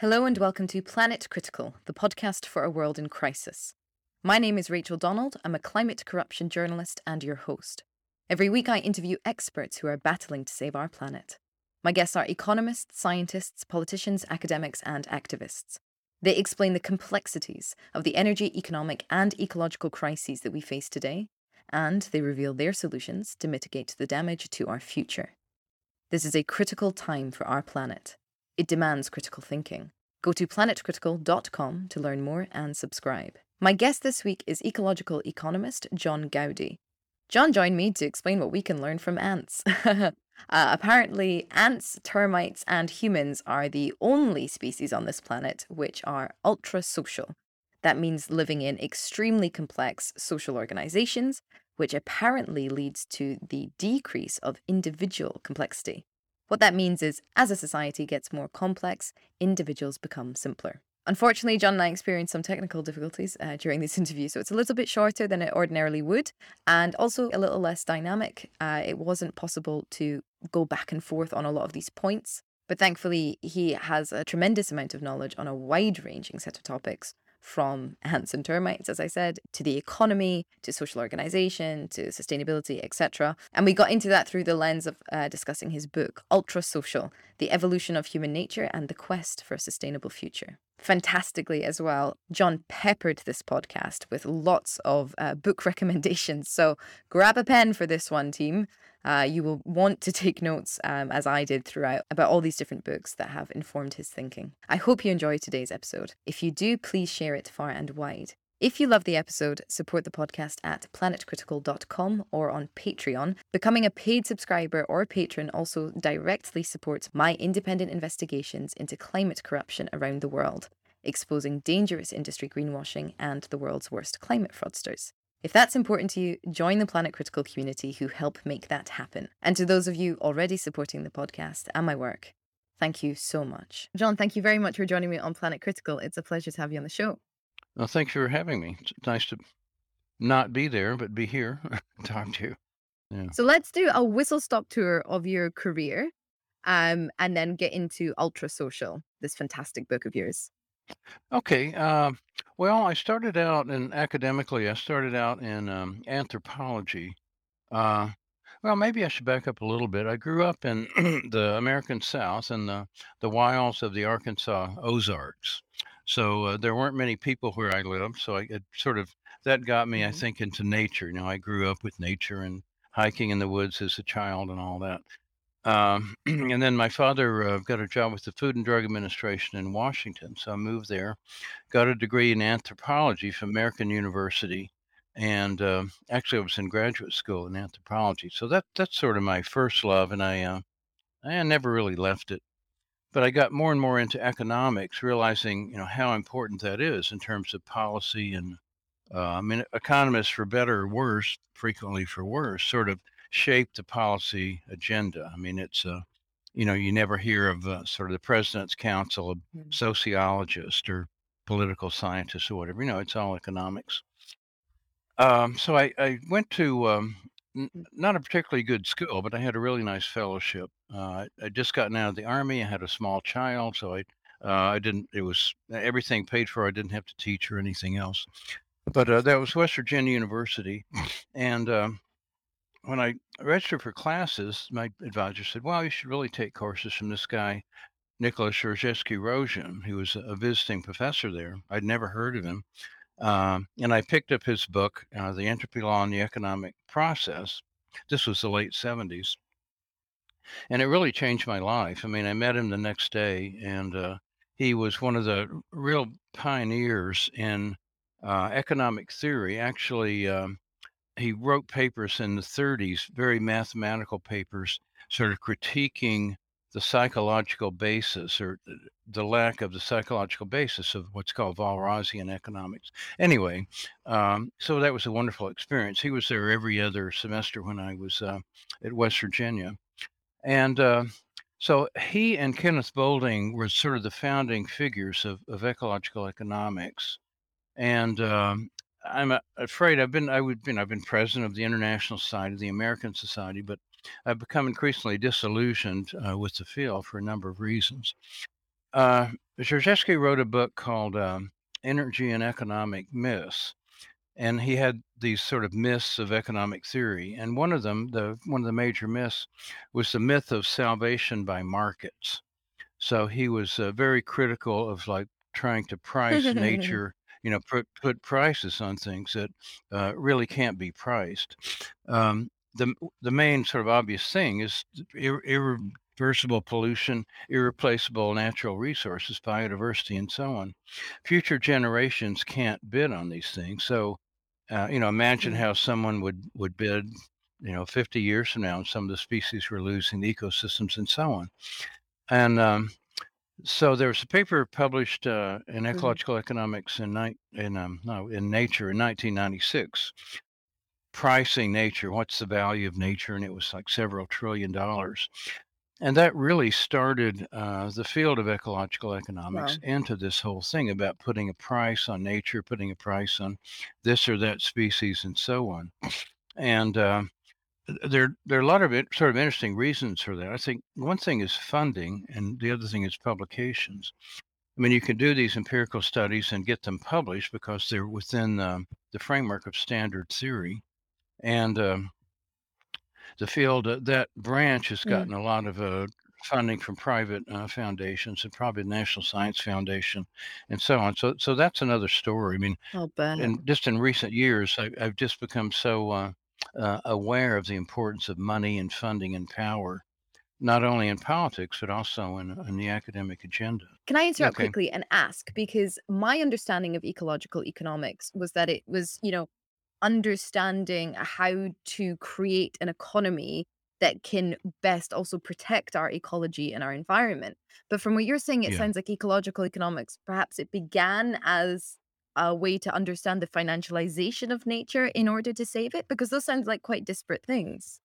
Hello and welcome to Planet Critical, the podcast for a world in crisis. My name is Rachel Donald. I'm a climate corruption journalist and your host. Every week I interview experts who are battling to save our planet. My guests are economists, scientists, politicians, academics, and activists. They explain the complexities of the energy, economic, and ecological crises that we face today, and they reveal their solutions to mitigate the damage to our future. This is a critical time for our planet. It demands critical thinking. Go to planetcritical.com to learn more and subscribe. My guest this week is ecological economist John Gowdy. John joined me to explain what we can learn from ants. uh, apparently, ants, termites, and humans are the only species on this planet which are ultra social. That means living in extremely complex social organizations, which apparently leads to the decrease of individual complexity. What that means is, as a society gets more complex, individuals become simpler. Unfortunately, John and I experienced some technical difficulties uh, during this interview, so it's a little bit shorter than it ordinarily would, and also a little less dynamic. Uh, it wasn't possible to go back and forth on a lot of these points, but thankfully, he has a tremendous amount of knowledge on a wide ranging set of topics, from ants and termites, as I said, to the economy, to social organization, to sustainability, etc. And we got into that through the lens of uh, discussing his book, Ultra Social The Evolution of Human Nature and the Quest for a Sustainable Future. Fantastically, as well, John peppered this podcast with lots of uh, book recommendations. So grab a pen for this one, team. Uh, you will want to take notes, um, as I did throughout, about all these different books that have informed his thinking. I hope you enjoyed today's episode. If you do, please share it far and wide. If you love the episode, support the podcast at planetcritical.com or on Patreon. Becoming a paid subscriber or patron also directly supports my independent investigations into climate corruption around the world, exposing dangerous industry greenwashing and the world's worst climate fraudsters. If that's important to you, join the Planet Critical community who help make that happen. And to those of you already supporting the podcast and my work, thank you so much. John, thank you very much for joining me on Planet Critical. It's a pleasure to have you on the show. Well, thanks for having me. It's nice to not be there, but be here, talk to you. Yeah. So let's do a whistle stop tour of your career um, and then get into Ultra Social, this fantastic book of yours. Okay. Uh, well, I started out in academically, I started out in um, anthropology. Uh, well, maybe I should back up a little bit. I grew up in the American South in the, the wilds of the Arkansas Ozarks. So uh, there weren't many people where I lived. So I it sort of, that got me, I hmm think, into nature. You know, I grew up with nature and hiking in the woods as a child and all that. Um, and then my father uh, got a job with the Food and Drug Administration in Washington. So I moved there, got a degree in anthropology from American University. And uh, actually, I was in graduate school in anthropology. So that that's sort of my first love. And I, uh, I never really left it. But I got more and more into economics, realizing you know how important that is in terms of policy and uh, I mean, economists, for better or worse, frequently for worse, sort of shape the policy agenda. I mean, it's a, uh, you know, you never hear of uh, sort of the president's council, a mm-hmm. sociologist or political scientist or whatever. You know, it's all economics. Um, so I, I went to um, n- mm. not a particularly good school, but I had a really nice fellowship. Uh, I just gotten out of the army. I had a small child, so I uh, I didn't. It was everything paid for. I didn't have to teach or anything else. But uh, that was West Virginia University, and um, when I registered for classes, my advisor said, "Well, you should really take courses from this guy, Nicholas Georgescu-Roegen, who was a visiting professor there. I'd never heard of him, um, and I picked up his book, uh, The Entropy Law and the Economic Process. This was the late '70s, and it really changed my life. I mean, I met him the next day, and uh, he was one of the real pioneers in uh, economic theory. Actually." Um, he wrote papers in the 30s, very mathematical papers, sort of critiquing the psychological basis or the lack of the psychological basis of what's called Walrasian economics. Anyway, um, so that was a wonderful experience. He was there every other semester when I was uh, at West Virginia. And uh, so he and Kenneth Boulding were sort of the founding figures of, of ecological economics. And um, I'm afraid I've been I would been I've been president of the International Society, the American Society, but I've become increasingly disillusioned uh, with the field for a number of reasons. Uh, wrote a book called um, Energy and Economic Myths. And he had these sort of myths of economic theory. And one of them, the one of the major myths, was the myth of salvation by markets. So he was uh, very critical of like trying to price nature, you know, put put prices on things that uh, really can't be priced. Um, the the main sort of obvious thing is ir- irreversible pollution, irreplaceable natural resources, biodiversity, and so on. Future generations can't bid on these things. So, uh, you know, imagine how someone would would bid, you know, 50 years from now, and some of the species we're losing, the ecosystems, and so on. And um, so there was a paper published uh, in Mhm. ecological economics in ni- in um, no in Nature in 1996, pricing nature. What's the value of nature? And it was like several trillion dollars. And that really started uh, the field of ecological economics Wow. into this whole thing about putting a price on nature, putting a price on this or that species, and so on. And uh, there, there are a lot of it, sort of interesting reasons for that. I think one thing is funding, and the other thing is publications. I mean, you can do these empirical studies and get them published because they're within um, the framework of standard theory. And um, the field, uh, that branch has Mm. gotten a lot of uh, funding from private uh, foundations and probably the National Science Foundation and so on. So, so that's another story. I mean, and just in recent years, I, I've just become so uh, uh, aware of the importance of money and funding and power, not only in politics but also in, in the academic agenda. Can I interrupt Okay. quickly and ask? Because my understanding of ecological economics was that it was, you know, understanding how to create an economy that can best also protect our ecology and our environment. But from what you're saying, it Yeah. sounds like ecological economics, perhaps it began as a way to understand the financialization of nature in order to save it, because those sound like quite disparate things.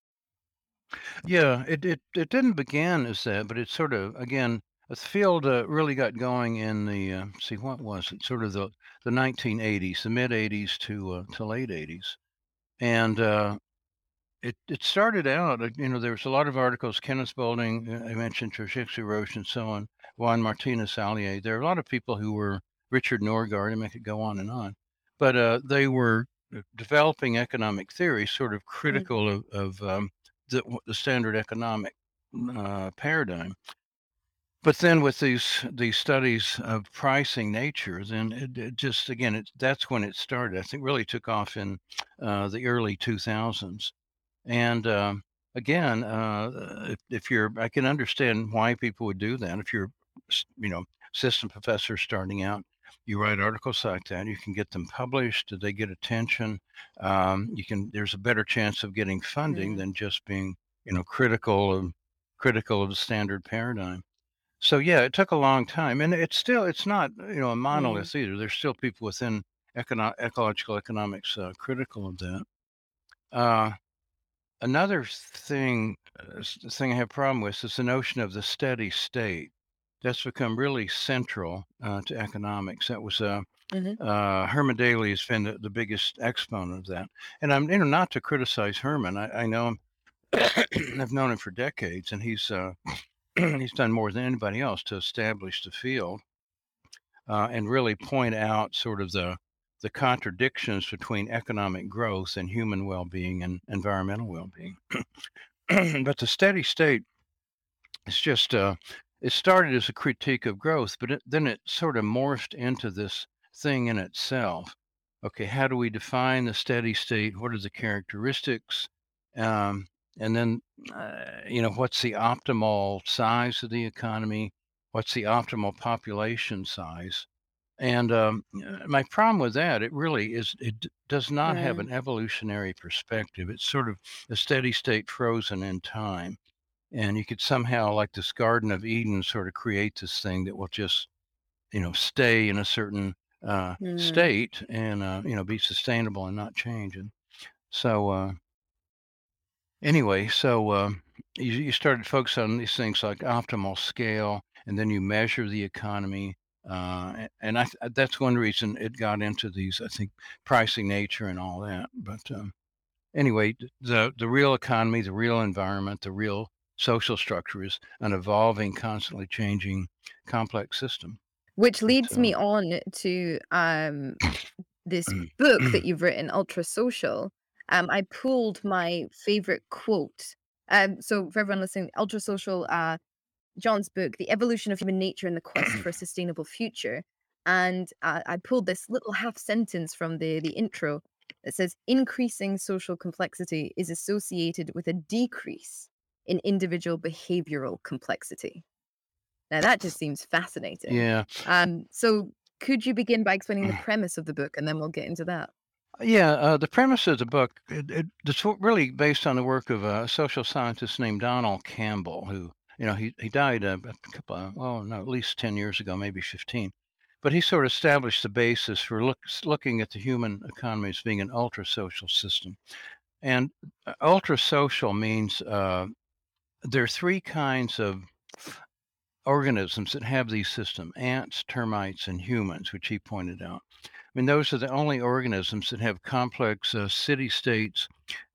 Yeah, it, it it didn't begin as that, but it sort of again the field uh, really got going in the uh, see what was it sort of the the 1980s, the mid 80s to uh, to late 80s, and uh, it it started out uh, you know there was a lot of articles. Kenneth Boulding, uh, I mentioned Georgescu-Roegen and so on, Juan Martinez Alier. There are a lot of people who were Richard Norgaard, and I could go on and on, but uh, they were developing economic theory, sort of Mm. critical of, of um, the, the standard economic uh, paradigm. But then with these these studies of pricing nature, then it, it just again it, that's when it started. I think really took off in uh, the early 2000s. And um, again, uh, if, if you're, I can understand why people would do that. If you're, you know, assistant professor starting out, you write articles like that. You can get them published. They get attention. Um, you can. There's a better chance of getting funding Mm. than just being, you know, critical of critical of the standard paradigm. So yeah, it took a long time, and it's still it's not you know a Mm. monolith either. There's still people within econo- ecological economics uh, critical of that. Uh, another thing, uh, thing I have a problem with is the notion of the steady state. That's become really central uh, to economics. That was uh, Mhm. uh, Herman Daly has been the, the biggest exponent of that. And I'm you know not to criticize Herman. I, I know him. I've known him for decades, and he's uh, he's done more than anybody else to establish the field uh, and really point out sort of the the contradictions between economic growth and human well-being and environmental well-being. but the steady state is just uh, it started as a critique of growth, but it, then it sort of morphed into this thing in itself. Okay, how do we define the steady state? What are the characteristics? Um, and then, uh, you know, what's the optimal size of the economy? What's the optimal population size? And um, uh, my problem with that, it really is, it does not have an evolutionary perspective. It's sort of a steady state frozen in time. And you could somehow, like this Garden of Eden, sort of create this thing that will just, you know, stay in a certain uh, Mm. state and, uh, you know, be sustainable and not change. And so, uh, anyway, so um, you, you started focusing on these things like optimal scale, and then you measure the economy. Uh, and I, th- that's one reason it got into these, I think, pricing nature and all that. But um, anyway, the the real economy, the real environment, the real social structure is an evolving, constantly changing, complex system. Which leads me on to um, this book that you've written, Ultra Social. Um, I pulled my favorite quote. Um, so for everyone listening, Ultra Social, uh, John's book, The Evolution of Human Nature and the Quest for a Sustainable Future. And uh, I pulled this little half sentence from the the intro that says, "Increasing social complexity is associated with a decrease in individual behavioral complexity." Now that just seems fascinating. yeah, Um, so could you begin by explaining the premise of the book, and then we'll get into that? Yeah. Uh, the premise of the book it, it, it's really based on the work of a social scientist named Donald Campbell, who you know he he died uh, a couple, of, well, no, at least ten years ago, maybe fifteen. But he sort of established the basis for look, looking at the human economy as being an ultra social system. And uh, ultra social means uh, there are three kinds of organisms that have these systems ants, termites, and humans, which he pointed out. I mean, those are the only organisms that have complex uh, city states,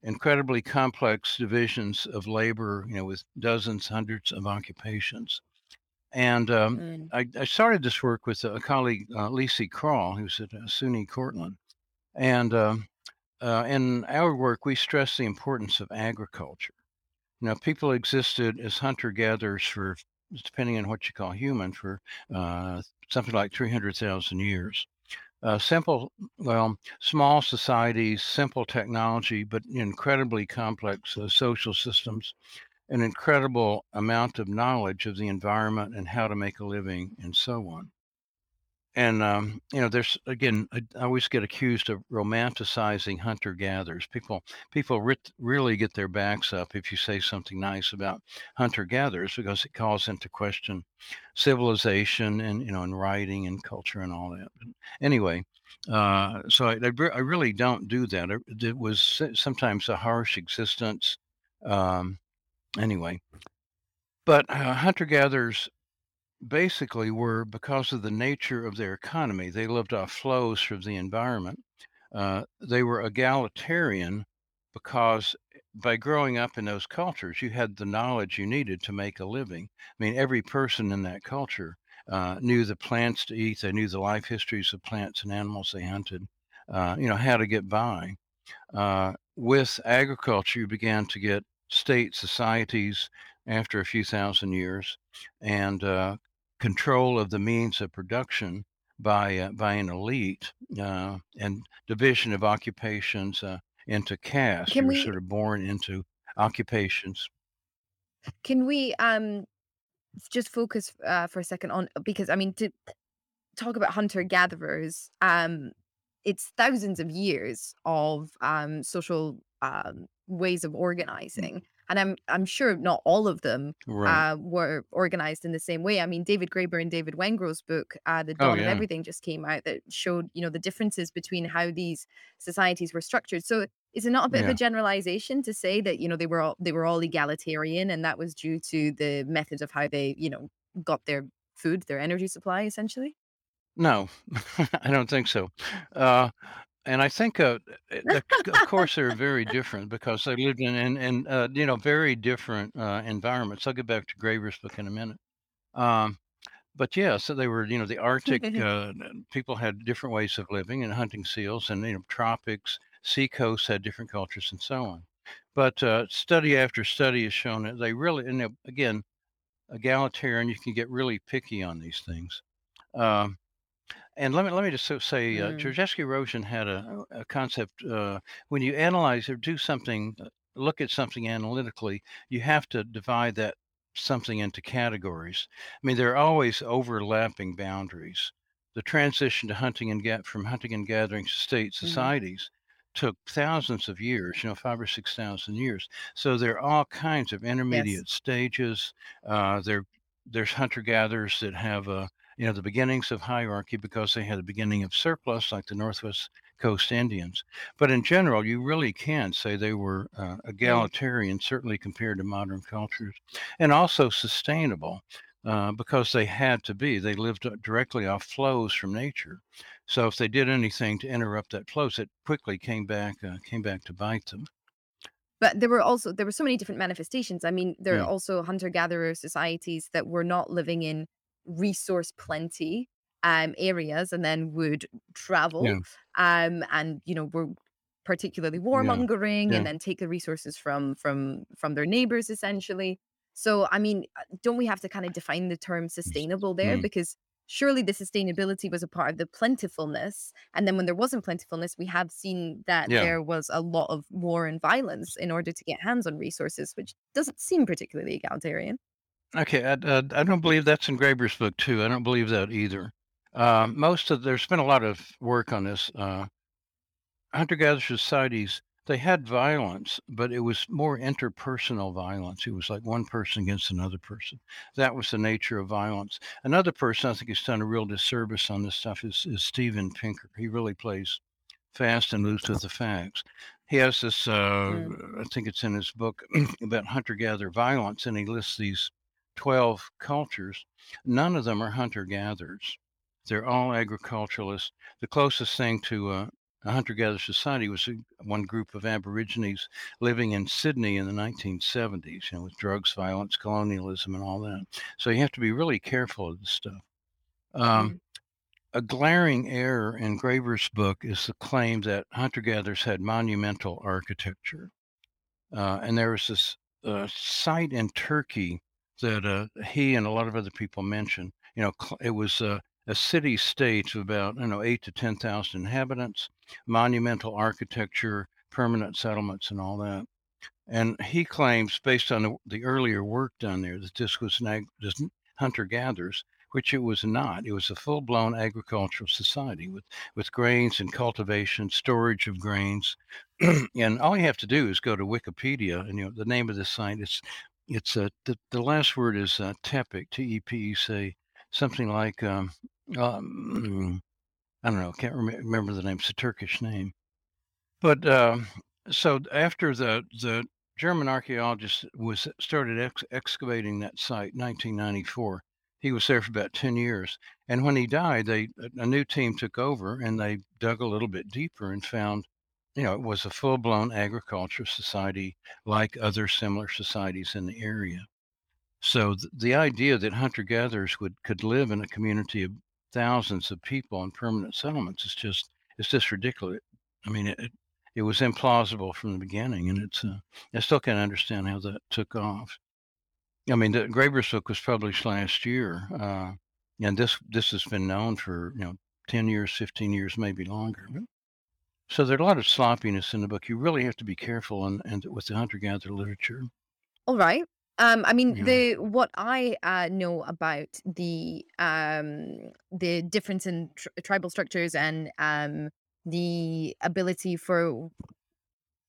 incredibly complex divisions of labor, you know, with dozens, hundreds of occupations. And um. I, I started this work with a colleague, uh, Lisi Krall, who's at uh, SUNY Cortland. And um, uh, in our work, we stress the importance of agriculture. You know, people existed as hunter gatherers for, depending on what you call human, for uh, something like 300,000 years. Uh, simple, well, small societies, simple technology, but incredibly complex uh, social systems, an incredible amount of knowledge of the environment and how to make a living, and so on. And um, you know, there's again, I, I always get accused of romanticizing hunter gatherers. People, people rit- really get their backs up if you say something nice about hunter gatherers because it calls into question civilization and you know, and writing and culture and all that. But anyway, uh, so I, I, I really don't do that. It, it was sometimes a harsh existence. Um, anyway, but uh, hunter gatherers basically were because of the nature of their economy. They lived off flows from the environment. Uh, they were egalitarian because by growing up in those cultures, you had the knowledge you needed to make a living. I mean, every person in that culture uh, knew the plants to eat, they knew the life histories of plants and animals they hunted, uh, you know, how to get by. Uh, with agriculture, you began to get state societies after a few thousand years and uh, control of the means of production by uh, by an elite uh, and division of occupations uh, into castes. Can were we sort of born into occupations. can we um just focus uh, for a second on because I mean to talk about hunter gatherers, um, it's thousands of years of um, social um, ways of organizing, and I'm I'm sure not all of them Right. uh, were organized in the same way. I mean, David Graeber and David Wengrow's book, uh, "The Oh Dawn of yeah. Everything," just came out that showed you know the differences between how these societies were structured. So. Is it not a bit of a generalization to say that you know they were all they were all egalitarian and that was due to the methods of how they you know got their food, their energy supply, essentially? No, I don't think so. Uh, and I think, uh, eh, the, of course, they're very different because they lived in, in, in uh, you know, very different uh, environments. I'll get back to Graeber's book in a minute. Um, but yeah, so they were, you know, the Arctic uh, people had different ways of living and hunting seals, and you know, tropics, sea coasts had different cultures, and so on. But uh, study after study has shown that they really, and uh, again, egalitarian, you can get really picky on these things. Um, and let me let me just so- say, uh, Mm, Georgescu-Roegen had a, a concept. Uh, when you analyze or do something, uh, look at something analytically, you have to divide that something into categories. I mean, there are always overlapping boundaries. The transition to hunting and get from hunting and gathering to state mhm. societies took thousands of years, you know, five or six thousand years. So there are all kinds of Yes. intermediate stages. Uh, there, there's hunter gatherers that have a you know, the beginnings of hierarchy because they had the beginning of surplus, like the Northwest Coast Indians. But in general, you really can't say they were uh, egalitarian, certainly compared to modern cultures, and also sustainable uh, because they had to be. They lived uh, directly off flows from nature. So if they did anything to interrupt that flows, it quickly came back uh, came back to bite them. but there were also there were so many different manifestations. I mean, there are also hunter-gatherer societies that were not living in resource plenty um, areas and then would travel Yeah. um, and you know were particularly Yeah. warmongering and then take the resources from from from their neighbors essentially. So I mean, uh, don't we have to kind of define the term sustainable there Mm. because surely the sustainability was a part of the plentifulness and then when there wasn't plentifulness we have seen that Yeah. there was a lot of war and violence in order to get hands on resources which doesn't seem particularly egalitarian. Okay, I, uh, I don't believe that's in Graeber's book too. I don't believe that either. Uh, most of there's been a lot of work on this. Uh, hunter-gatherer societies they had violence, but it was more interpersonal violence. It was like one person against another person. That was the nature of violence. Another person I think has done a real disservice on this stuff is, is Steven Pinker. He really plays fast and loose with the facts. He has this, uh, Mm. I think it's in his book about hunter gatherer violence, and he lists these 12 cultures. None of them are hunter gatherers, they're all agriculturalists. The closest thing to uh, a hunter gatherer society was a, one group of Aborigines living in Sydney in the 1970s, you know, with drugs, violence, colonialism, and all that. So you have to be really careful of this stuff. Um, Mm. a glaring error in Graeber's book is the claim that hunter gatherers had monumental architecture. Uh, and there was this uh, site in Turkey that uh, he and a lot of other people mentioned. You know, it was a city state of about, you know, eight to 10,000 inhabitants, monumental architecture, permanent settlements, and all that. And he claims, based on the, the earlier work done there, that this was ag- hunter gatherers, which it was not. It was a full blown agricultural society with, with grains and cultivation, storage of grains. and all you have to do is go to Wikipedia, and you know the name of the site. It's it's uh, the the last word is uh, Tepec, say something like um, um, I don't know, can't rem- remember the name. It's a Turkish name. But um, so after the the German archaeologist was started ex- excavating that site, 1994. He was there for about 10 years, and when he died, they a a new team took over and they dug a little bit deeper and found, you know, it was a full-blown agriculture society like other similar societies in the area. So th- the idea that hunter-gatherers would could live in a community of thousands of people in permanent settlements is just it's just ridiculous. I mean, it it, it was implausible from the beginning, and it's uh, I still can't understand how that took off. I mean, the Graeber's book was published last year, uh, and this this has been known for you know ten years, fifteen years, maybe longer. But- So there's a lot of sloppiness in the book. You really have to be careful and and with the hunter-gatherer literature. All right. Um, I mean, know. the what I uh, know about the um, the difference in tr- tribal structures and um, the ability for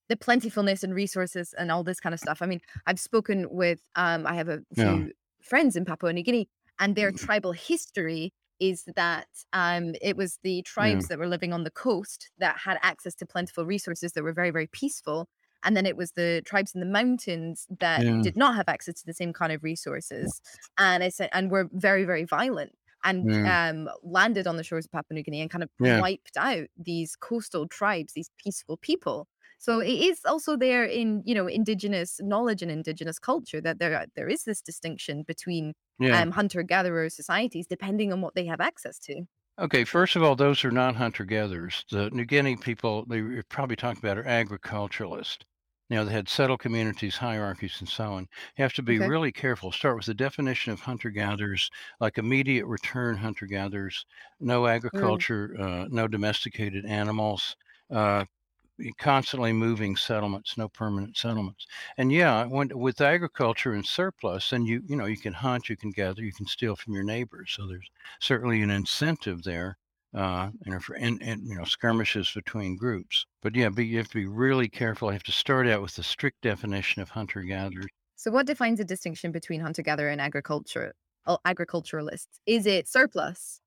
the plentifulness and resources and all this kind of stuff. I mean, I've spoken with um, I have a Yeah. few friends in Papua New Guinea, and their Mm, tribal history is that um, it was the Yeah. tribes that were living on the coast that had access to plentiful resources that were very, very peaceful. And then it was the tribes in the mountains that Yeah. did not have access to the same kind of resources, and it's and were very, very violent and Yeah. um, landed on the shores of Papua New Guinea and kind of Yeah. wiped out these coastal tribes, these peaceful people. So it is also there in you know indigenous knowledge and indigenous culture that there there is this distinction between Yeah. um, hunter gatherer societies depending on what they have access to. Okay, first of all, those are not hunter-gatherers. The New Guinea people, they probably talking about, are agriculturalists. Now, they had settled communities, hierarchies, and so on. You have to be Okay. really careful. Start with the definition of hunter-gatherers, like immediate return hunter-gatherers, no Mm. agriculture, uh, no domesticated animals, uh, constantly moving settlements, no permanent settlements. And yeah, when with agriculture and surplus, then you you know you can hunt, you can gather, you can steal from your neighbors. So there's certainly an incentive there, uh, know, for and, and you know skirmishes between groups. But yeah, but you have to be really careful. You have to start out with the strict definition of hunter gatherer. So what defines a distinction between hunter gatherer and agriculture? oh, Agriculturalists is it surplus?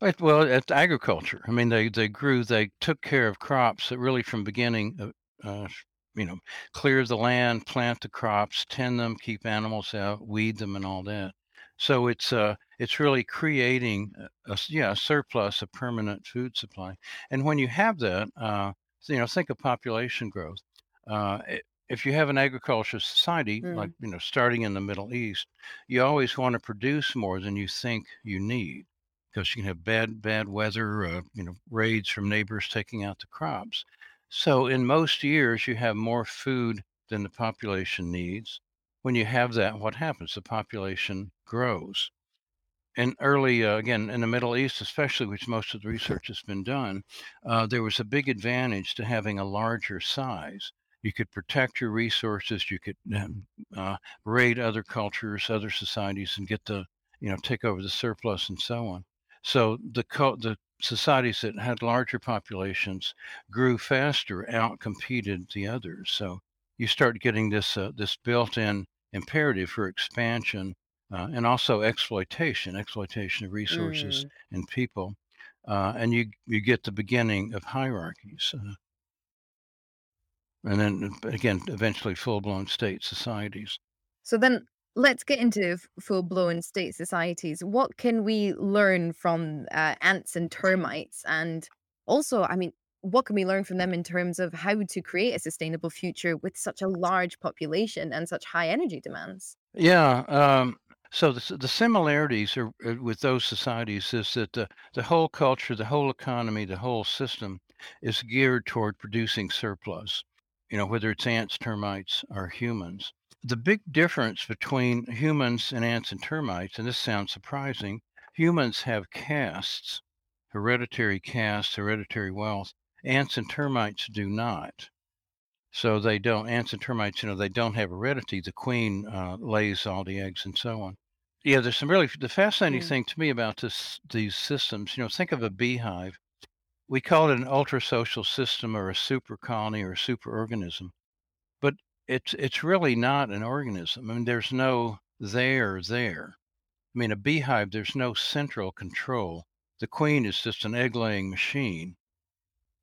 It, well, it's agriculture. I mean, they they grew, they took care of crops that really from beginning, uh, uh, you know, clear the land, plant the crops, tend them, keep animals out, weed them, and all that. So it's uh it's really creating a, yeah a surplus, a permanent food supply. And when you have that, uh, you know, think of population growth. Uh, it, if you have an agricultural society, like, Mm. you know, starting in the Middle East, you always want to produce more than you think you need because you can have bad, bad weather, uh, you know, raids from neighbors taking out the crops. So in most years, you have more food than the population needs. When you have that, what happens? The population grows. And early, uh, again, in the Middle East, especially, which most of the research has been done, uh, there was a big advantage to having a larger size. You could protect your resources. You could um, uh, raid other cultures, other societies, and get the, you know, take over the surplus and so on. So the co- the societies that had larger populations grew faster, outcompeted the others. So you start getting this uh, this built-in imperative for expansion uh, and also exploitation, exploitation of resources Mm. and people. Uh, and you you get the beginning of hierarchies, uh, and then uh, again, eventually full-blown state societies. So then let's get into full blown state societies. What can we learn from uh, ants and termites? And also, I mean, what can we learn from them in terms of how to create a sustainable future with such a large population and such high energy demands? Yeah. Um, so the, the similarities are, uh, with those societies is that the, the whole culture, the whole economy, the whole system is geared toward producing surplus, you know, whether it's ants, termites, or humans. The big difference between humans and ants and termites, and this sounds surprising, humans have castes, hereditary castes, hereditary wealth. Ants and termites do not. So they don't ants and termites, you know, they don't have heredity. The queen uh, lays all the eggs and so on. Yeah, there's some really the fascinating Mm. thing to me about this these systems. You know, think of a beehive. We call it an ultrasocial system or a super colony or a super organism, it's it's really not an organism. I mean, there's no there there. I mean, a beehive, there's no central control. The queen is just an egg laying machine.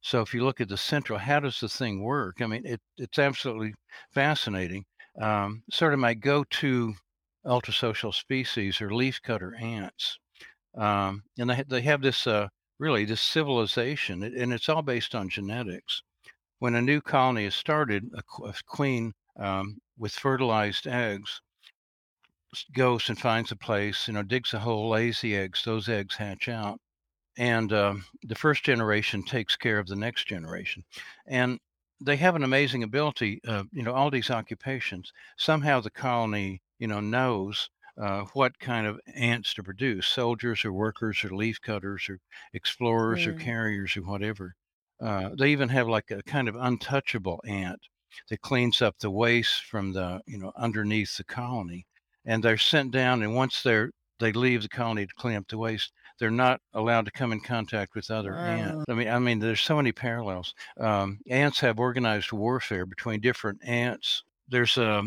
So if you look at the central, how does the thing work? I mean, it, it's absolutely fascinating. Um, sort of my go-to ultrasocial species are leafcutter ants, um, and they they have this uh, really this civilization, and it's all based on genetics. When a new colony is started, a, queen um, with fertilized eggs goes and finds a place, you know, digs a hole, lays the eggs. Those eggs hatch out and um, the first generation takes care of the next generation and they have an amazing ability uh, you know all these occupations somehow the colony you know knows uh, what kind of ants to produce soldiers or workers or leaf cutters or explorers or carriers or whatever uh, they even have like a kind of untouchable ant that cleans up the waste from the you know underneath the colony and they're sent down and once they're they leave the colony to clean up the waste they're not allowed to come in contact with other ants. I mean, I mean, there's so many parallels. Um, ants have organized warfare between different ants. There's a,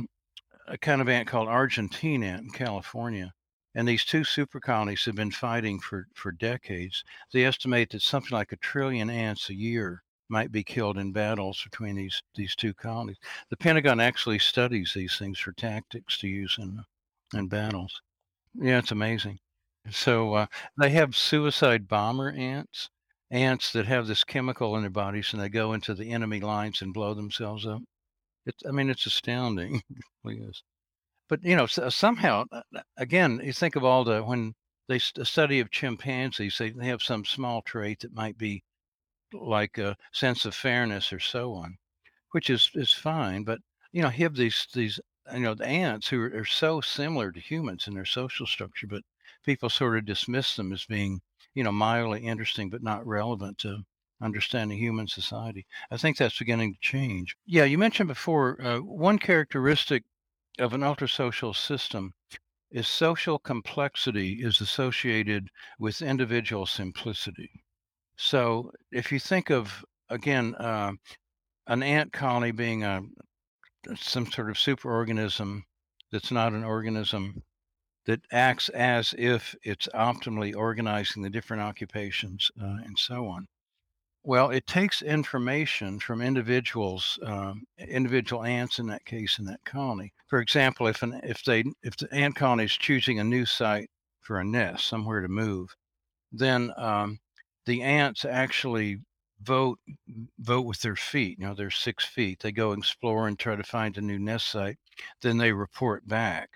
a kind of ant called Argentine ant in California, and these two super colonies have been fighting for for decades. They estimate that something like a trillion ants a year might be killed in battles between these these two colonies. The Pentagon actually studies these things for tactics to use in in battles. Yeah, it's amazing. So uh, they have suicide bomber ants, ants that have this chemical in their bodies, and they go into the enemy lines and blow themselves up. It's, I mean, it's astounding. It really is. But you know, somehow, uh, uh, again, you think of all the when they a study of chimpanzees, they, they have some small trait that might be like a sense of fairness or so on which is is fine. But you know, you have these these you know the ants who are, are so similar to humans in their social structure, but people sort of dismiss them as being you know mildly interesting but not relevant to understanding human society. I think that's beginning to change. Yeah, you mentioned before uh, one characteristic of an ultrasocial system is social complexity is associated with individual simplicity. So if you think of again uh, an ant colony being a some sort of superorganism that's not an organism that acts as if it's optimally organizing the different occupations uh, and so on. Well, it takes information from individuals, um, individual ants in that case in that colony. For example, if an if they if the ant colony is choosing a new site for a nest, somewhere to move, then um, the ants actually vote vote with their feet. You know, they're six feet. They go explore and try to find a new nest site. Then they report back.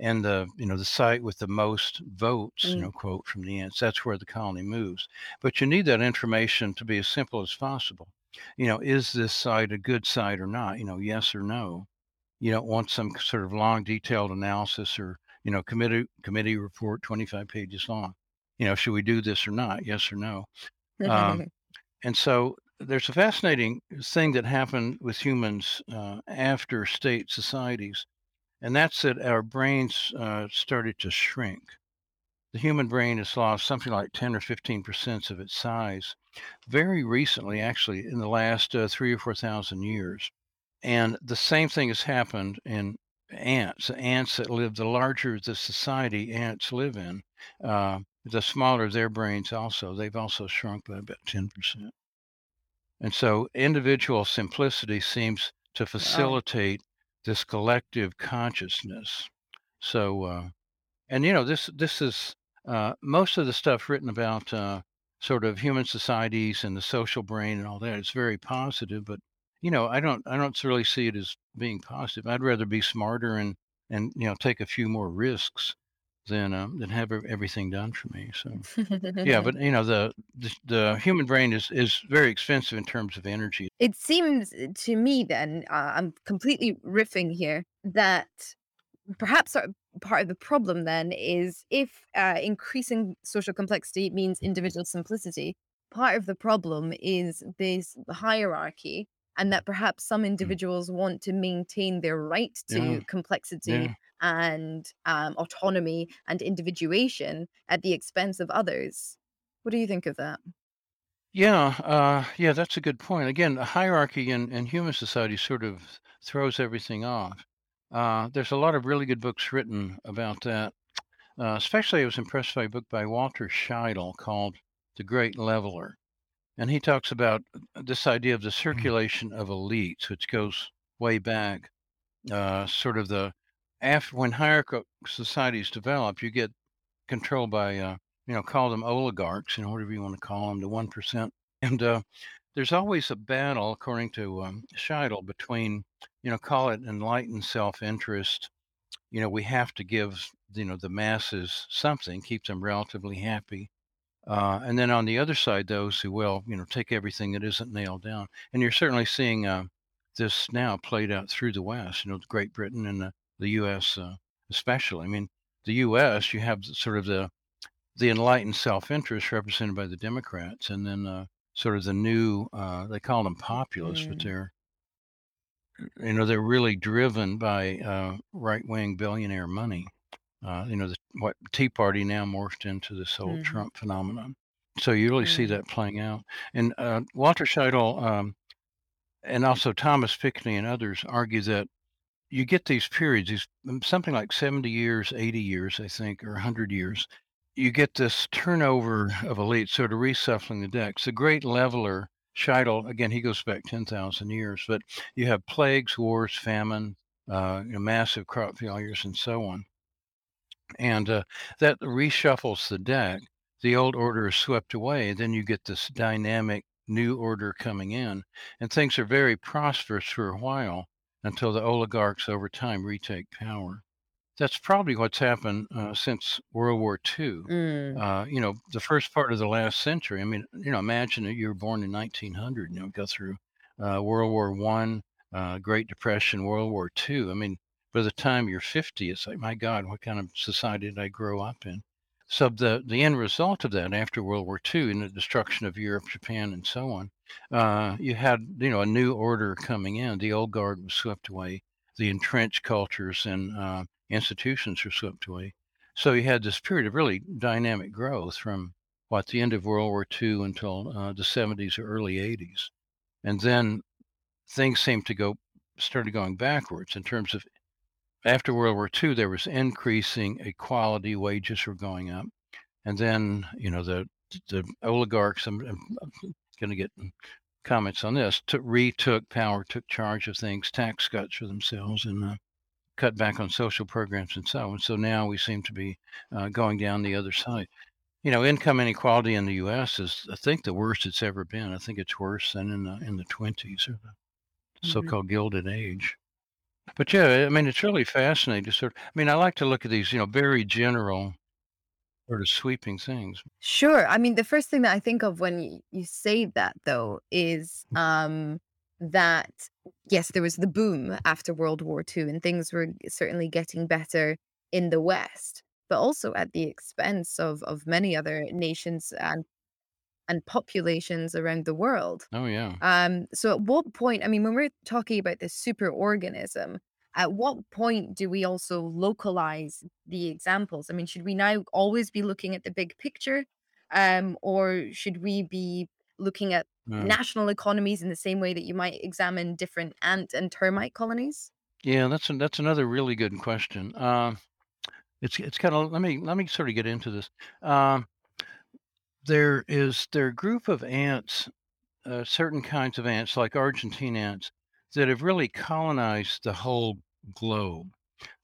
And the you know the site with the most votes, you Mm. know, quote from the ants, that's where the colony moves. But you need that information to be as simple as possible. You know, is this site a good site or not? You know, yes or no. You don't want some sort of long, detailed analysis or you know committee committee report, 25 pages long. You know, should we do this or not? Yes or no. Um, and so there's a fascinating thing that happened with humans uh, after state societies, and that's that our brains uh, started to shrink. The human brain has lost something like 10 or 15 percent of its size very recently, actually, in the last uh, three or 4,000 years. And the same thing has happened in ants. Ants that live, the larger the society ants live in, uh, the smaller their brains also. They've also shrunk by about 10%. And so individual simplicity seems to facilitate this collective consciousness. So, uh, and you know, this this is uh, most of the stuff written about uh, sort of human societies and the social brain and all that. It's very positive, but you know, I don't I don't really see it as being positive. I'd rather be smarter and and you know take a few more risks than um, than have everything done for me. So. Yeah, but you know the the, the human brain is is very expensive in terms of energy. It seems uh, to me then, uh, I'm completely riffing here, that perhaps part of the problem then is if uh, increasing social complexity means individual simplicity, part of the problem is this hierarchy, and that perhaps some Mm. individuals want to maintain their right to Yeah, complexity yeah, and um, autonomy and individuation at the expense of others. What do you think of that? yeah, uh, yeah. That's a good point. Again, a hierarchy in in human society sort of throws everything off. Uh, there's a lot of really good books written about that. Uh, especially, I was impressed by a book by Walter Scheidel called "The Great Leveler," and he talks about this idea of the circulation of elites, which goes way back. Uh, sort of the after when hierarchical societies develop, you get controlled by, uh, you know, call them oligarchs, know, whatever you want to call them, the 1%. And uh, there's always a battle, according to um, Scheidel, between, you know, call it enlightened self interest. You know, we have to give, you know, the masses something, keep them relatively happy. Uh, and then on the other side, those who will, you know, take everything that isn't nailed down. And you're certainly seeing uh, this now played out through the West, you know, Great Britain and the, the U.S. Uh, especially. I mean, the U.S. you have sort of the the enlightened self-interest represented by the Democrats, and then uh, sort of the new uh, they call them populists, but Mm, they're you know they're really driven by uh, right-wing billionaire money. Uh, you know the, what Tea Party now morphed into this whole mhm, Trump phenomenon. So you really see mm, that playing out. And uh, Walter Scheidel um, and also Thomas Piketty and others argue that you get these periods, these mm, something like 70 years, 80 years, I think, or 100 years. You get this turnover of elites, sort of reshuffling the decks. The great leveler, Scheidel, again, he goes back 10,000 years, but you have plagues, wars, famine, uh, you know, massive crop failures, and so on. And uh, that reshuffles the deck. The old order is swept away. Then you get this dynamic new order coming in, and things are very prosperous for a while until the oligarchs over time retake power. That's probably what's happened uh, since World War II. mm, Uh, you know, the first part of the last century. I mean, you know, imagine that you were born in 1900. You know, go through uh, World War One, uh, Great Depression, World War Two. I mean, by the time you're 50, it's like, my God, what kind of society did I grow up in? So the the end result of that after World War II and the destruction of Europe, Japan, and so on, uh, you had you know a new order coming in. The old guard was swept away. The entrenched cultures and uh, institutions were swept away. So you had this period of really dynamic growth from what the end of World War II until uh, the 70s or early 80s, and then things seemed to go started going backwards in terms of after World War II, there was increasing equality, wages were going up, and then you know the the oligarchs. Going to get comments on this. Took, retook power, took charge of things, tax cuts for themselves, and uh, cut back on social programs and so on. So now we seem to be uh, going down the other side. You know, income inequality in the U.S. is, I think, the worst it's ever been. I think it's worse than in the in the 20s or the hmm so-called Gilded Age. But yeah, I mean, it's really fascinating to sort of. I mean, I like to look at these, you know, very general, sort of sweeping things. Sure. I mean, the first thing that I think of when you, you say that, though, is um, that yes, there was the boom after World War II, and things were certainly getting better in the West, but also at the expense of of many other nations and and populations around the world. Oh yeah. Um, so at what point, I mean, when we're talking about this superorganism, at what point do we also localize the examples? I mean, should we now always be looking at the big picture? Um, or should we be looking at Uh, national economies in the same way that you might examine different ant and termite colonies? yeah, that's an, that's another really good question. Um, it's it's kind of let me let me sort of get into this. Um, there is there a group of ants uh, certain kinds of ants, like Argentine ants, that have really colonized the whole globe.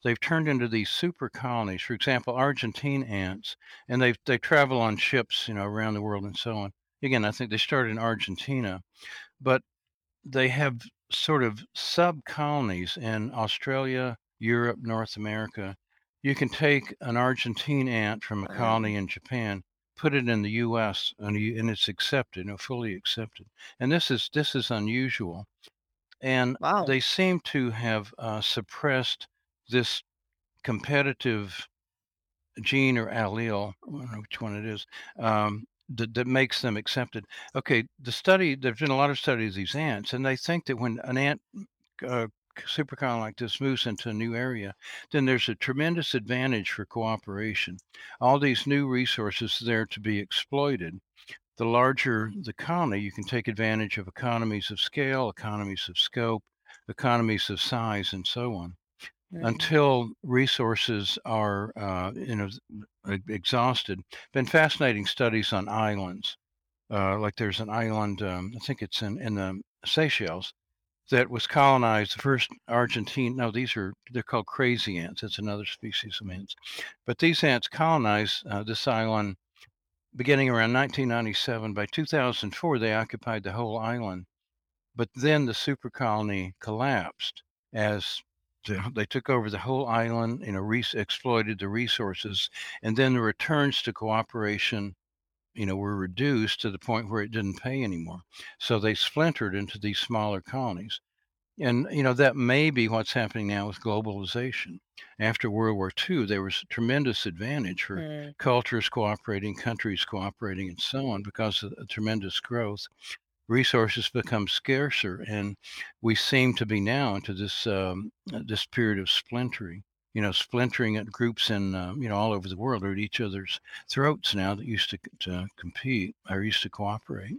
They've turned into these super colonies. For example, Argentine ants, and they they travel on ships, you know, around the world and so on. Again, I think they started in Argentina, but they have sort of sub colonies in Australia, Europe, North America. You can take an Argentine ant from a Um, colony in Japan, put it in the U.S. and, you, and it's accepted, you know, fully accepted. And this is this is unusual. And wow. they seem to have uh, suppressed this competitive gene or allele, I don't know which one it is, um, that, that makes them accepted. Okay, the study, there's been a lot of studies of these ants, and they think that when an ant uh, supercolony like this moves into a new area, then there's a tremendous advantage for cooperation. All these new resources there to be exploited. The larger the colony, you can take advantage of economies of scale, economies of scope, economies of size, and so on Mm, until resources are uh, you know exhausted. Been fascinating studies on islands. Uh, like there's an island, um, I think it's in in the Seychelles, that was colonized. The first Argentine, no, these are they're called crazy ants. It's another species of ants, but these ants colonized uh, this island beginning around 1997. By 2004, they occupied the whole island but then the super colony collapsed as they took over the whole island, you know, re- exploited the resources, and then the returns to cooperation, you know, were reduced to the point where it didn't pay anymore. So they splintered into these smaller colonies. And, you know, that may be what's happening now with globalization. After World War II, there was a tremendous advantage for mm, cultures cooperating, countries cooperating, and so on because of the tremendous growth resources become scarcer, and we seem to be now into this um, uh, this period of splintering. You know, splintering at groups in uh, you know all over the world are at each other's throats now that used to, to compete or used to cooperate.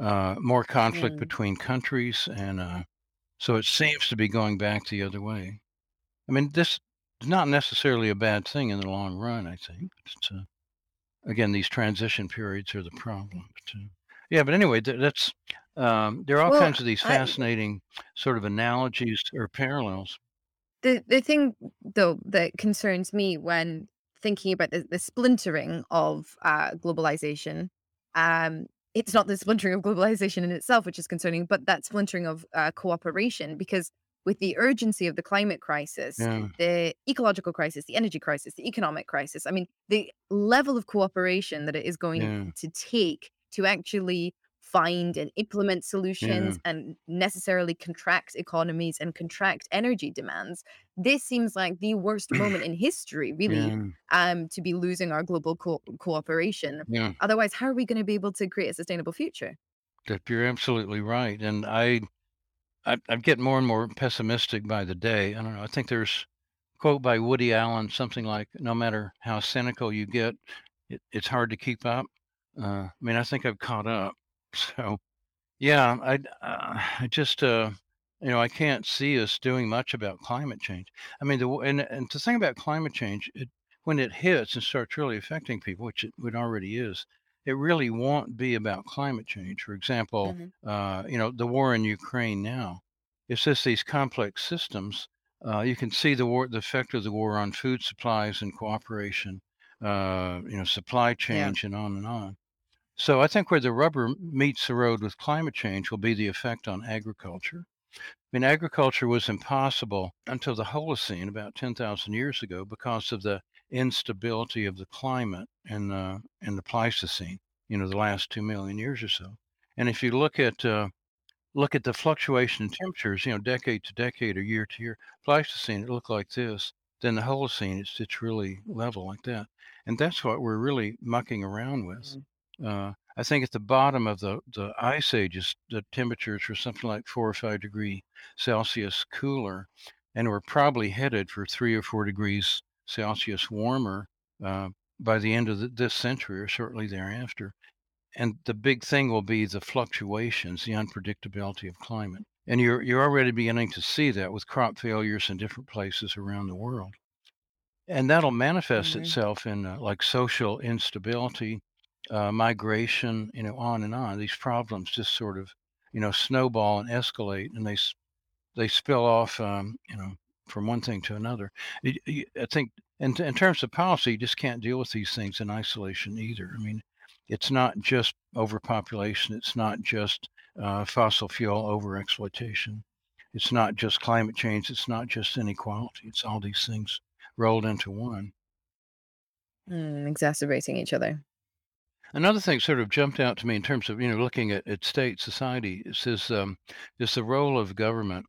Uh, more conflict mm. between countries, and uh, so it seems to be going back the other way. I mean, this is not necessarily a bad thing in the long run. I think. It's, uh, again, these transition periods are the problem. But, uh, yeah, but anyway, th- that's um, there are all Well, kinds of these I, fascinating sort of analogies or parallels. The the thing though that concerns me when thinking about the, the splintering of uh, globalization, um, it's not the splintering of globalization in itself which is concerning, but that splintering of uh, cooperation. Because with the urgency of the climate crisis, Yeah, the ecological crisis, the energy crisis, the economic crisis, I mean, the level of cooperation that it is going yeah, to take to actually find and implement yeah, solutions and necessarily contract economies and contract energy demands this seems like the worst moment in history, really, yeah, um, to be losing our global co- cooperation. yeah. Otherwise, how are we going to be able to create a sustainable future? You're absolutely right, and I, I I get more and more pessimistic by the day. I don't know. I think there's a quote by Woody Allen, something like, "No matter how cynical you get, it, it's hard to keep up." Uh, I mean, I think I've caught up. So Yeah, I uh, I just uh, you know I can't see us doing much about climate change. I mean, the w- and and to think about climate change, it when it hits and starts really affecting people, which it, it already is, it really won't be about climate change. For example, Mhm. uh, you know, the war in Ukraine now, it's just these complex systems. Uh, you can see the war, the effect of the war on food supplies and cooperation. uh, you know, supply Yeah. change, and on and on. So I think where the rubber meets the road with climate change will be the effect on agriculture. I mean, agriculture was impossible until the Holocene about 10,000 years ago because of the instability of the climate in the in the Pleistocene. You know, the last two million years or so. And if you look at uh, look at the fluctuation in temperatures, you know, decade to decade or year to year, Pleistocene it looked like this. Then the Holocene, it's it's really level like that, and that's what we're really mucking around with. Uh, I think at the bottom of the the ice ages, the temperatures were something like four or five degree Celsius cooler, and we're probably headed for three or four degrees Celsius warmer uh, by the end of the, this century or shortly thereafter. And the big thing will be the fluctuations, the unpredictability of climate. And you're you're already beginning to see that with crop failures in different places around the world. And that'll manifest Mhm. itself in uh, like social instability, uh, migration, you know, on and on. These problems just sort of, you know, snowball and escalate, and they they spill off, um, you know, from one thing to another. I think in, in terms of policy, you just can't deal with these things in isolation either. I mean, it's not just overpopulation. It's not just uh, fossil fuel overexploitation. It's not just climate change. It's not just inequality. It's all these things rolled into one. Mm, exacerbating each other. Another thing sort of jumped out to me in terms of you know looking at, at state society is this um, is the role of government.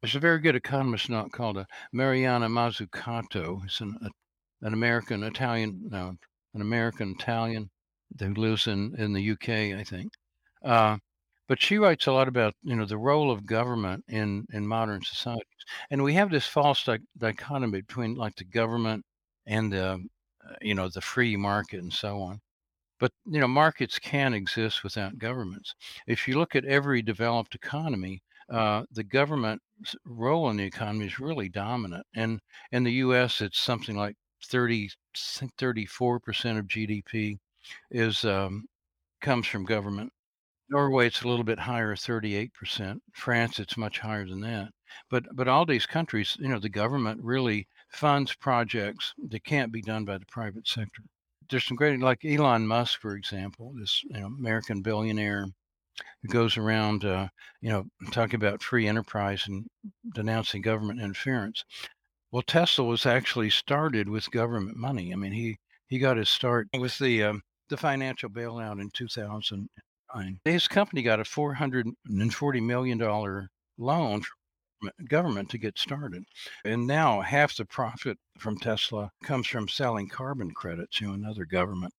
There's a very good economist now called uh, Mariana Mazzucato. He's an, a, an American Italian, no, an American Italian who lives in, in the UK, I think. Uh, but she writes a lot about you know the role of government in in modern societies, and we have this false di- dichotomy between like the government and the uh, you know the free market and so on. But you know, markets can exist without governments. If you look at every developed economy, uh, the government's role in the economy is really dominant. And in the U.S., it's something like 30, 34% of GDP is um, comes from government. Norway, it's a little bit higher, 38%. France, it's much higher than that. But but all these countries, you know, the government really funds projects that can't be done by the private sector there's some great like Elon Musk, for example, this you know American billionaire who goes around uh, you know talking about free enterprise and denouncing government interference. Well, Tesla was actually started with government money. I mean, he he got his start with the um, the financial bailout in 2009. His company got a 440 million dollar loan government to get started. And now half the profit from Tesla comes from selling carbon credits, to another government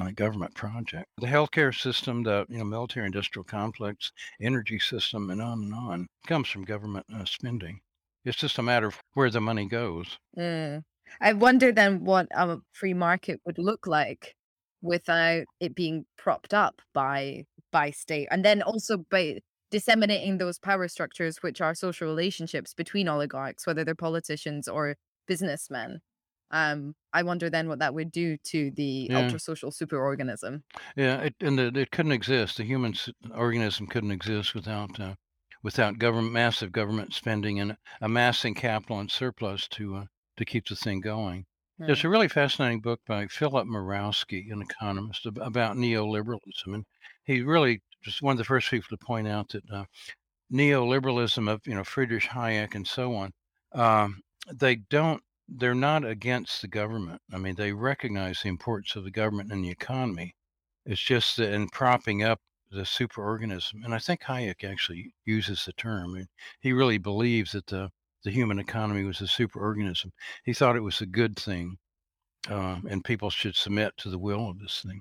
uh, government project. The healthcare system, the you know military industrial complex, energy system, and on and on comes from government uh, spending. It's just a matter of where the money goes. Mm. I wonder then what a free market would look like without it being propped up by by state, and then also by disseminating those power structures, which are social relationships between oligarchs, whether they're politicians or businessmen. Um, I wonder then what that would do to the Yeah, ultra social superorganism. yeah, it, and it, it couldn't exist. The human organism couldn't exist without uh, without government, massive government spending and amassing capital and surplus to uh, to keep the thing going. There's Mm, a really fascinating book by Philip Mirowski, an economist, about neoliberalism, and he really just one of the first people to point out that uh, neoliberalism of you know Friedrich Hayek and so on, um, they don't they're not against the government. I mean, they recognize the importance of the government in the economy. It's just in propping up the superorganism, and I think Hayek actually uses the term. He really believes that the the human economy was a superorganism. He thought it was a good thing uh, and people should submit to the will of this thing.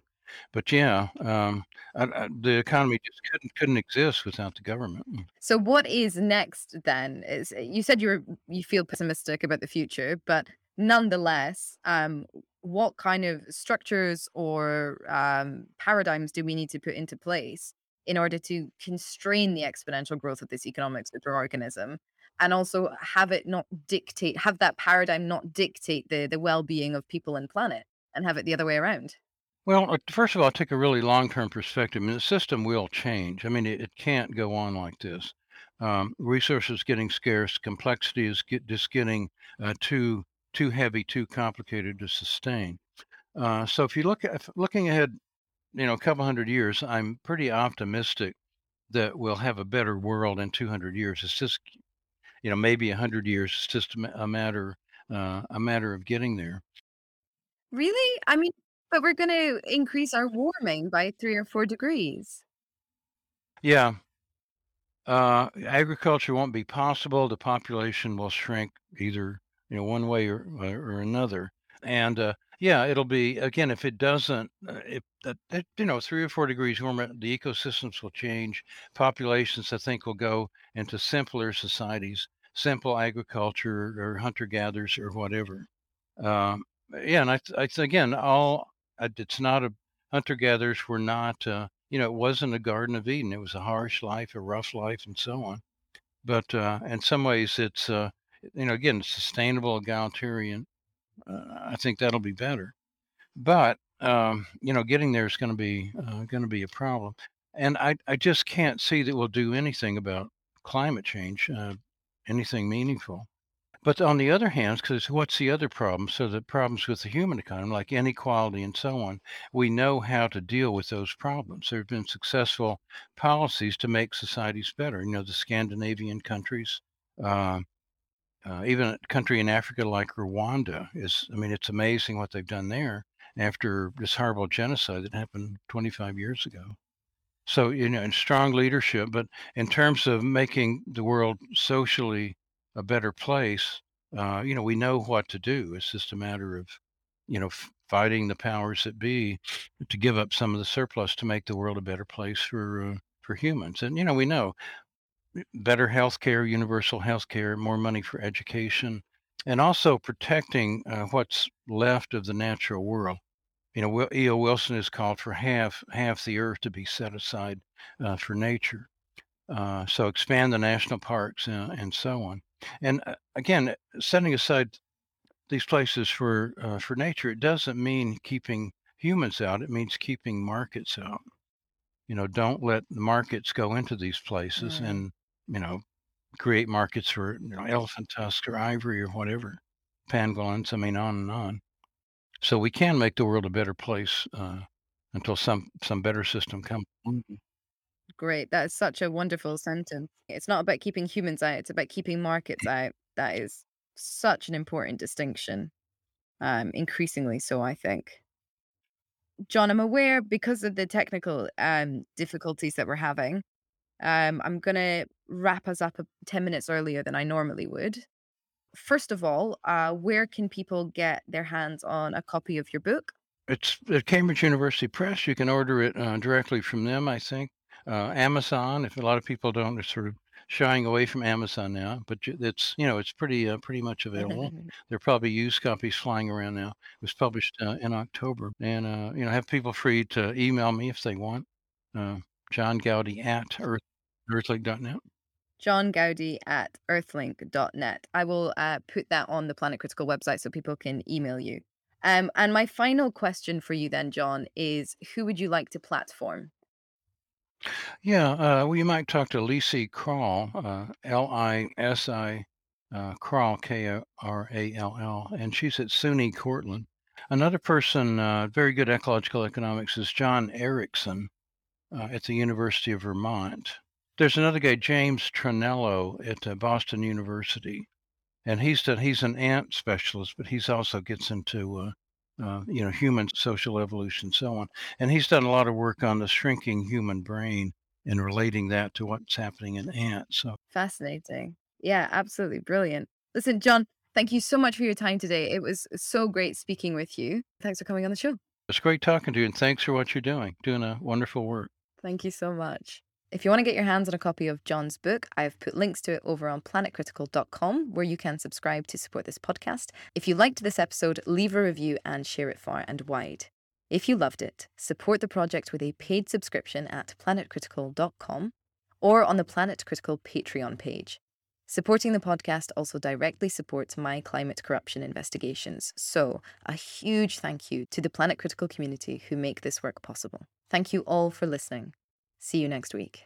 But yeah, um, I, I, the economy just couldn't couldn't exist without the government. Mm. So what is next then? Is you said you're you feel pessimistic about the future, but nonetheless, um, what kind of structures or um, paradigms do we need to put into place in order to constrain the exponential growth of this economic superorganism, and also have it not dictate, have that paradigm not dictate the the well-being of people and planet, and have it the other way around? Well, uh, first of all, take a really long term perspective. I mean, the system will change. I mean, it, it can't go on like this. Um, resources getting scarce, complexity is get, just getting uh, too too heavy, too complicated to sustain. Uh, so if you look at looking ahead, you know, a couple hundred years, I'm pretty optimistic that we'll have a better world in 200 years. It's just, you know, maybe 100 years. It's just a matter uh, a matter of getting there. Really? I mean, but we're going to increase our warming by three or four degrees. Yeah. Uh, agriculture won't be possible. The population will shrink either, you know, one way or, or another. And uh, yeah, it'll be again if it doesn't, uh, if that you know three or four degrees warmer, the ecosystems will change. Populations, I think, will go into simpler societies, simple agriculture or hunter gatherers or whatever. Um, yeah, and I, I again, all it's not a hunter gatherers were not, uh, you know, it wasn't a Garden of Eden. It was a harsh life, a rough life, and so on. But uh, in some ways, it's uh, you know, again, sustainable, egalitarian uh, I think that'll be better. But um, you know, getting there is going to be uh, going to be a problem, and I I just can't see that we'll do anything about climate change, uh, anything meaningful. But on the other hand, because what's the other problem? So the problems with the human economy, like inequality and so on, we know how to deal with those problems. There have been successful policies to make societies better. You know, the Scandinavian countries, uh, uh, even a country in Africa like Rwanda is, I mean, it's amazing what they've done there after this horrible genocide that happened 25 years ago. So, you know, and strong leadership, but in terms of making the world socially a better place, uh, you know, we know what to do. It's just a matter of, you know, f- fighting the powers that be to give up some of the surplus to make the world a better place for uh, for humans. And you know, we know better health care, universal health care, more money for education, and also protecting uh, what's left of the natural world. You know, E.O. Wilson has called for half half the earth to be set aside uh, for nature. Uh, so expand the national parks uh, and so on. And uh, again, setting aside these places for uh, for nature, it doesn't mean keeping humans out. It means keeping markets out. You know, don't let the markets go into these places Mm. and you know, create markets for you know, elephant tusk or ivory or whatever, pangolins. I mean, on and on. So we can make the world a better place uh, until some some better system comes. Great. That is such a wonderful sentence. It's not about keeping humans out, it's about keeping markets out. That is such an important distinction. Um, increasingly so, I think. John, I'm aware because of the technical um difficulties that we're having. Um, I'm gonna wrap us up 10 minutes earlier than I normally would. First of all, uh, where can people get their hands on a copy of your book? It's at Cambridge University Press. You can order it uh, directly from them, I think. Uh, Amazon, if a lot of people don't, they're sort of shying away from Amazon now, but it's you know it's pretty uh, pretty much available. There are probably used copies flying around now. It was published uh, in October, and uh, you know have people free to email me if they want. Uh, John Gowdy at earth, earthlink.net. John Gowdy at earthlink.net. I will uh, put that on the Planet Critical website so people can email you. Um, and my final question for you then, John, is who would you like to platform? Yeah, uh, well, you might talk to Lisi Krall, uh, L-I-S-I, uh, Krall, and she's at SUNY Cortland. Another person, uh, very good ecological economics, is John Erickson uh, at the University of Vermont. There's another guy, James Traniello, at uh, Boston University, and he's done, he's an ant specialist, but he's also gets into uh, uh, you know human social evolution, and so on. And he's done a lot of work on the shrinking human brain and relating that to what's happening in ants. So Fascinating. Yeah, absolutely brilliant. Listen, John, thank you so much for your time today. It was so great speaking with you. Thanks for coming on the show. it's great talking to you, and thanks for what you're doing. Doing a wonderful work. Thank you so much. If you want to get your hands on a copy of John's book, I've put links to it over on planetcritical.com where you can subscribe to support this podcast. If you liked this episode, leave a review and share it far and wide. If you loved it, support the project with a paid subscription at planetcritical.com or on the Planet Critical Patreon page. Supporting the podcast also directly supports my climate corruption investigations. So, a huge thank you to the Planet Critical community who make this work possible. Thank you all for listening. See you next week.